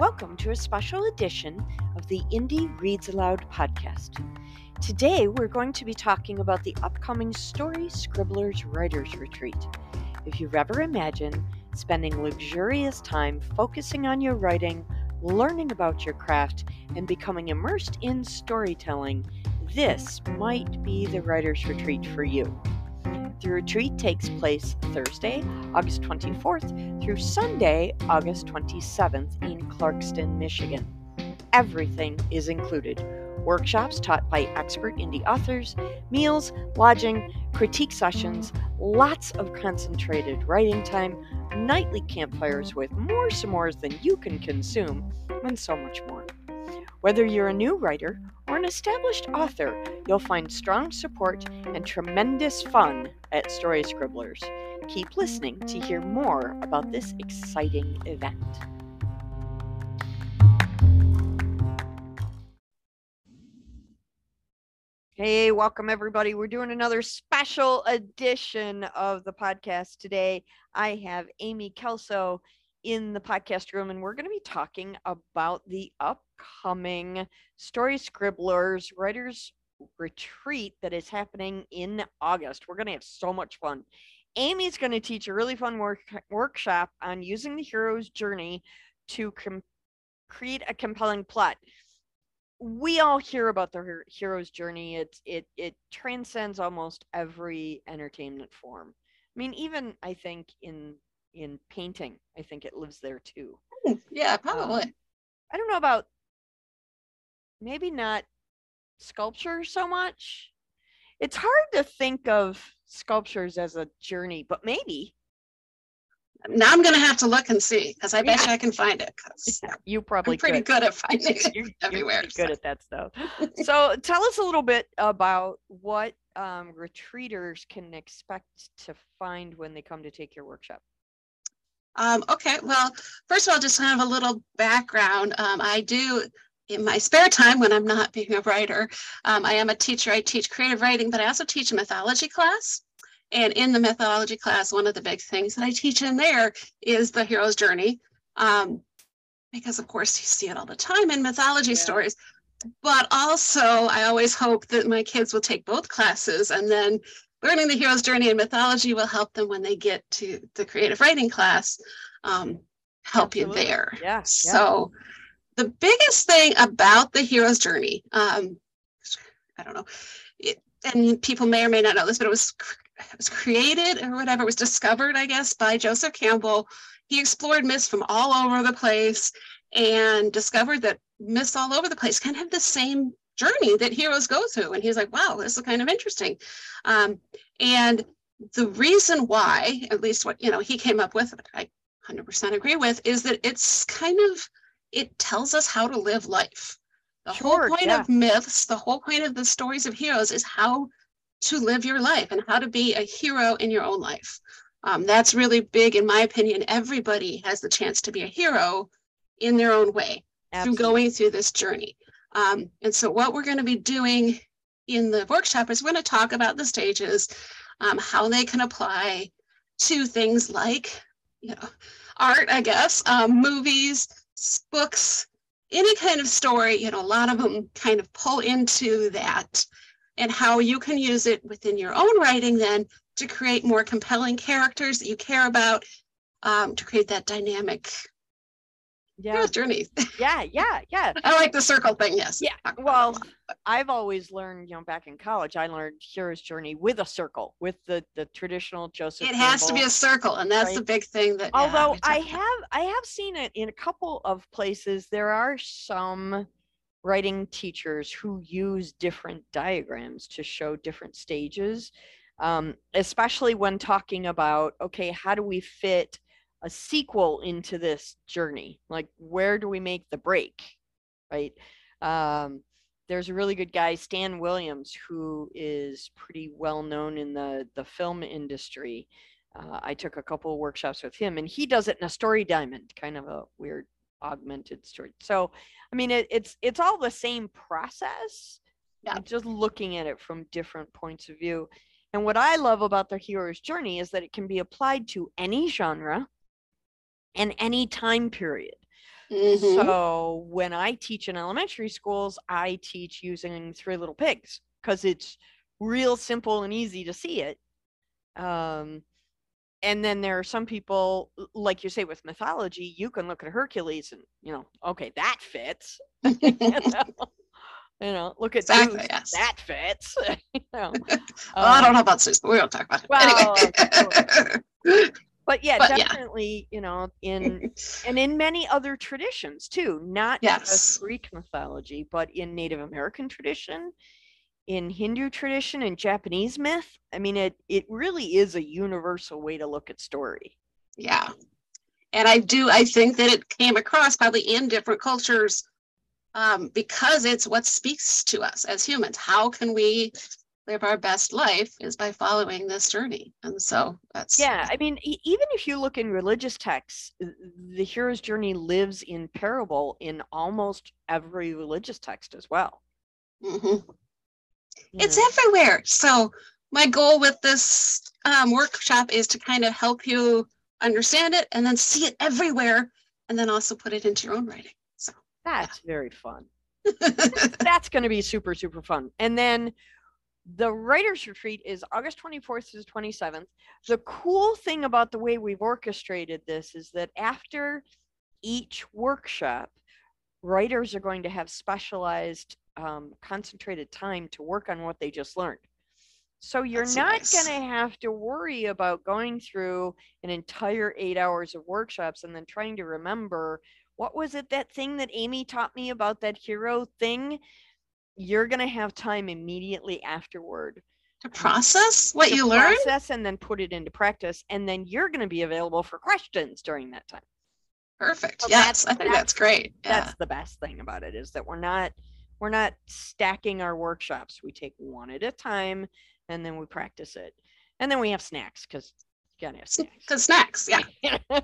Welcome to a special edition of the Indie Reads Aloud podcast. Today, we're going to be talking about the upcoming Story Scribblers Writers Retreat. If you've ever imagined spending luxurious time focusing on your writing, learning about your craft, and becoming immersed in storytelling, this might be the Writers Retreat for you. The retreat takes place Thursday, August 24th through Sunday, August 27th in Clarkston, Michigan. Everything is included workshops taught by expert indie authors, meals, lodging, critique sessions, lots of concentrated writing time, nightly campfires with more s'mores than you can consume, and so much more. Whether you're a new writer or an established author, you'll find strong support and tremendous fun at Story Scribblers. Keep listening to hear more about this exciting event. Hey, welcome everybody. We're doing another special edition of the podcast today. I have Amy Klco in the podcast room, and we're going to be talking about the upcoming Story Scribblers Writers Retreat that is happening in August. We're going to have so much fun. Amy's going to teach a really fun work, workshop on using the hero's journey to com- create a compelling plot. We all hear about the hero's journey. It's it it transcends almost every entertainment form. I mean, even I think in in painting. I think it lives there too. Hmm, yeah, probably. Um, I don't know about maybe not sculpture so much. It's hard to think of sculptures as a journey, but maybe. Now I'm going to have to look and see because I yeah. bet you I can find it. Yeah, you probably I'm pretty could. good at finding it you're, everywhere. You're so. good at that stuff. so tell us a little bit about what um, retreaters can expect to find when they come to take your workshop. Um, okay, well, first of all, just kind of a little background. Um, I do in my spare time when I'm not being a writer, um, I am a teacher. I teach creative writing, but I also teach a mythology class. And in the mythology class, one of the big things that I teach in there is the hero's journey. Um, because, of course, you see it all the time in mythology yeah. stories. But also, I always hope that my kids will take both classes and then learning the hero's journey in mythology will help them when they get to the creative writing class um, help Absolutely. you there yeah so yeah. the biggest thing about the hero's journey um, i don't know it, and people may or may not know this but it was it was created or whatever it was discovered i guess by joseph campbell he explored myths from all over the place and discovered that myths all over the place kind of have the same journey that heroes go through. And he's like, wow, this is kind of interesting. Um, and the reason why, at least what you know he came up with, I 100% agree with, is that it's kind of it tells us how to live life. The sure, whole point yeah. of myths, the whole point of the stories of heroes is how to live your life and how to be a hero in your own life. Um, that's really big, in my opinion. Everybody has the chance to be a hero in their own way Absolutely. through going through this journey. Um, and so what we're going to be doing in the workshop is we're going to talk about the stages, um, how they can apply to things like, you know, art, I guess, um, movies, books, any kind of story, you know, a lot of them kind of pull into that. And how you can use it within your own writing then to create more compelling characters that you care about, um, to create that dynamic yeah. Journey yeah yeah yeah. I like the circle thing yes. Yeah well i've always learned you know back in college i learned hero's journey with a circle with the the traditional joseph it has to be a circle and that's right? the big thing that although yeah, i have i have seen it in a couple of places. There are some writing teachers who use different diagrams to show different stages um, especially when talking about okay how do we fit a sequel into this journey like where do we make the break right? Um, there's a really good guy stan williams who is pretty well known in the the film industry. Uh, i took a couple of workshops with him and he does it in a story diamond kind of a weird augmented story. So i mean it, it's it's all the same process yeah. just looking at it from different points of view. And what i love about the hero's journey is that it can be applied to any genre and any time period. Mhm. So when I teach in elementary schools, I teach using Three Little Pigs because it's real simple and easy to see it. Um, and then there are some people, like you say, with mythology, you can look at Hercules and you know, okay, that fits. you know, You know, look at Exactly, Zeus, yes. that fits. you know, well, I um, don't know about Zeus, but we don't talk about it. Well, anyway. But yeah, but yeah. definitely, you know, in and in many other traditions too, not Yes. just Greek mythology, but in Native American tradition, in Hindu tradition, and Japanese myth. I mean, it it really is a universal way to look at story. yeah. And I do, I think that it came across probably in different cultures um, because it's what speaks to us as humans. How can we live our best life is by following this journey. And so that's, Yeah, I mean, e- even if you look in religious texts, the hero's journey lives in parable in almost every religious text as well. Mhm. you it's everywhere. So my goal with this um, workshop is to kind of help you understand it and then see it everywhere and then also put it into your own writing. So That's very fun. That's going to be super, super fun. And then the writers retreat is August 24th to the 27th. The cool thing about the way we've orchestrated this is that after each workshop, writers are going to have specialized, um, concentrated time to work on what they just learned. So you're That's not nice. going to have to worry about going through an entire eight hours of workshops and then trying to remember what was it that thing that Amy taught me about that hero thing? You're going to have time immediately afterward to process what to you learn. process and then put it into practice. And then you're going to be available for questions during that time. Perfect. So yes, that's- I think that's great. Yeah. That's the best thing about it is that we're not we're not stacking our workshops. We take one at a time and then we practice it. And then we have snacks because you gotta have snacks. Good snacks. Yeah.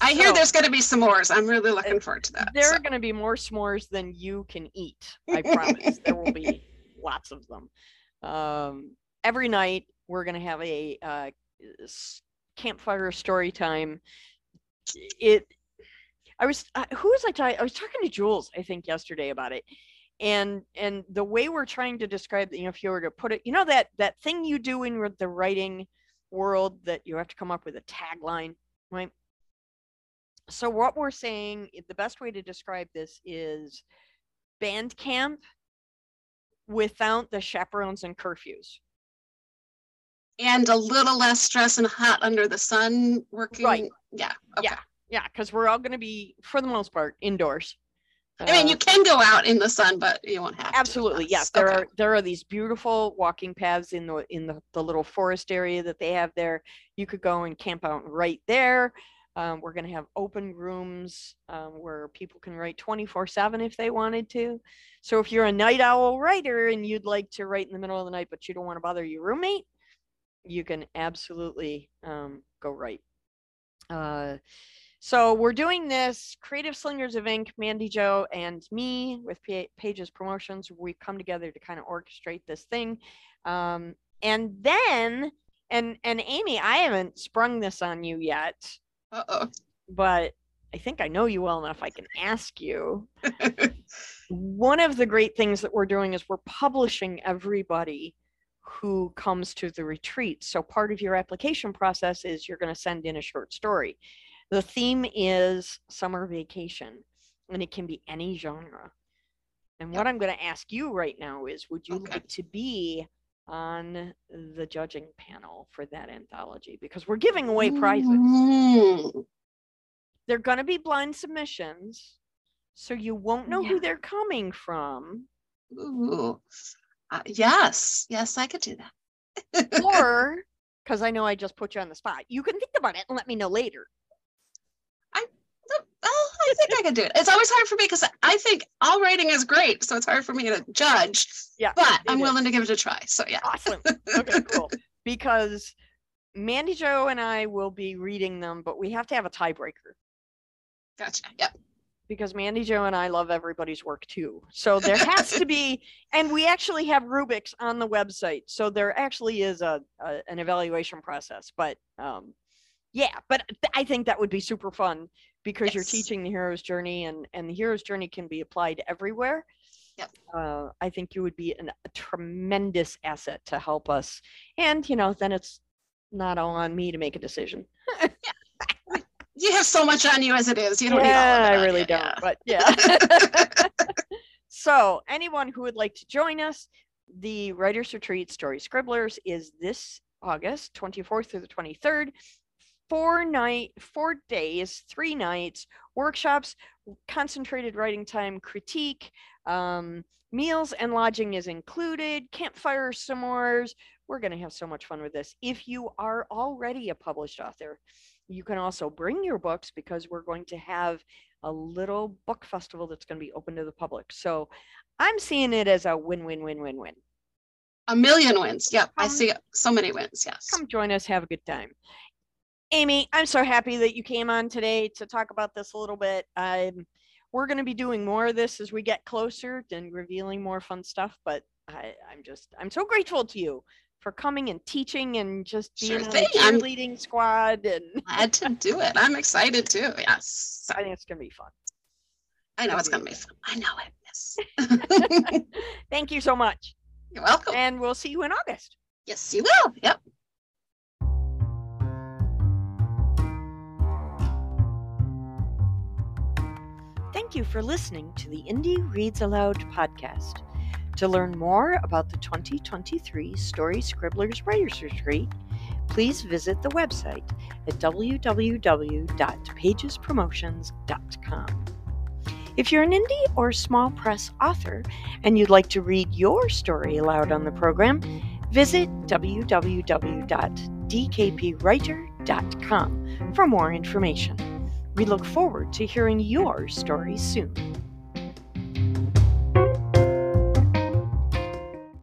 I hear there's going to be s'mores. I'm really looking forward to that. There so. are going to be more s'mores than you can eat. I promise. there will be lots of them. Um, every night we're going to have a uh, campfire story time. It. I was. Uh, who was I talking? I was talking to Jules. I think yesterday about it. And and the way we're trying to describe, you know, if you were to put it, you know that that thing you do in the writing world that you have to come up with a tagline, right? So what we're saying, the best way to describe this is band camp without the chaperones and curfews and a little less stress and hot under the sun working. Right. Yeah. Okay. Yeah. yeah because we're all going to be for the most part indoors I mean, Uh, you can go out in the sun, but you won't have to. absolutely yes That's- there are there are these beautiful walking paths in the in the, the little forest area that they have there you could go and camp out right there um, we're going to have open rooms um, where people can write 24 7 if they wanted to so if you're a night owl writer and you'd like to write in the middle of the night but you don't want to bother your roommate you can absolutely um, go write uh, so we're doing this Creative Slingers of Ink, Mandy Joe and me with Pa- Pages Promotions. We come together to kind of orchestrate this thing. Um, and then, and and Amy, I haven't sprung this on you yet, Uh-oh. but I think I know you well enough. I can ask you. One of the great things that we're doing is we're publishing everybody who comes to the retreat. So part of your application process is you're going to send in a short story. The theme is summer vacation, and it can be any genre. And what I'm going to ask you right now is would you Okay. like to be on the judging panel for that anthology? Because we're giving away prizes. They're going to be blind submissions, so you won't know Yeah. who they're coming from. Ooh. Uh, yes. Yes, I could do that. or because I know I just put you on the spot, you can think about it and let me know later. I think I could do it. It's always hard for me because I think all writing is great, so it's hard for me to judge. Yeah, But I'm is. willing to give it a try. So yeah. Awesome. Okay, cool. Because Mandy Joe and I will be reading them, but we have to have a tiebreaker Gotcha. Yep. because Mandy Joe and I love everybody's work too. So there has to be, and we actually have rubrics on the website. So there actually is a, a an evaluation process. But um, yeah, but I think that would be super fun because you're teaching the hero's journey and and the hero's journey can be applied everywhere Yep. uh, i think you would be an, a tremendous asset to help us. And you know then it's not all on me to make a decision. You have so much on you as it is. You don't need all of yeah i really don't yeah. but yeah. So anyone who would like to join us the writers retreat story scribblers is this august 24th through the 23rd four night four days three nights workshops concentrated writing time critique um, meals and lodging is included campfire s'mores we're going to have so much fun with this if you are already a published author you can also bring your books because we're going to have a little book festival that's going to be open to the public so i'm seeing it as a win-win-win-win-win A million wins. Yep. I see so many wins. Yes. come join us have a good time amy i'm so happy that you came on today to talk about this a little bit um, we're going to be doing more of this as we get closer and revealing more fun stuff but I, i'm just i'm so grateful to you for coming and teaching and just being Sure on the thing, I'm- cheerleading squad and Glad to do it. I'm excited too. Yes. i think it's going to be fun I know it's going to be fun. I know it. Yes. thank you so much You're welcome. and we'll see you in august Yes, you will. Yep. Thank you for listening to the Indie Reads Aloud podcast. To learn more about the 2023 Story Scribblers Writers Retreat, please visit the website at www.pagespromotions.com. If you're an indie or small press author and you'd like to read your story aloud on the program, visit www.dkpwriter.com for more information. We look forward to hearing your story soon.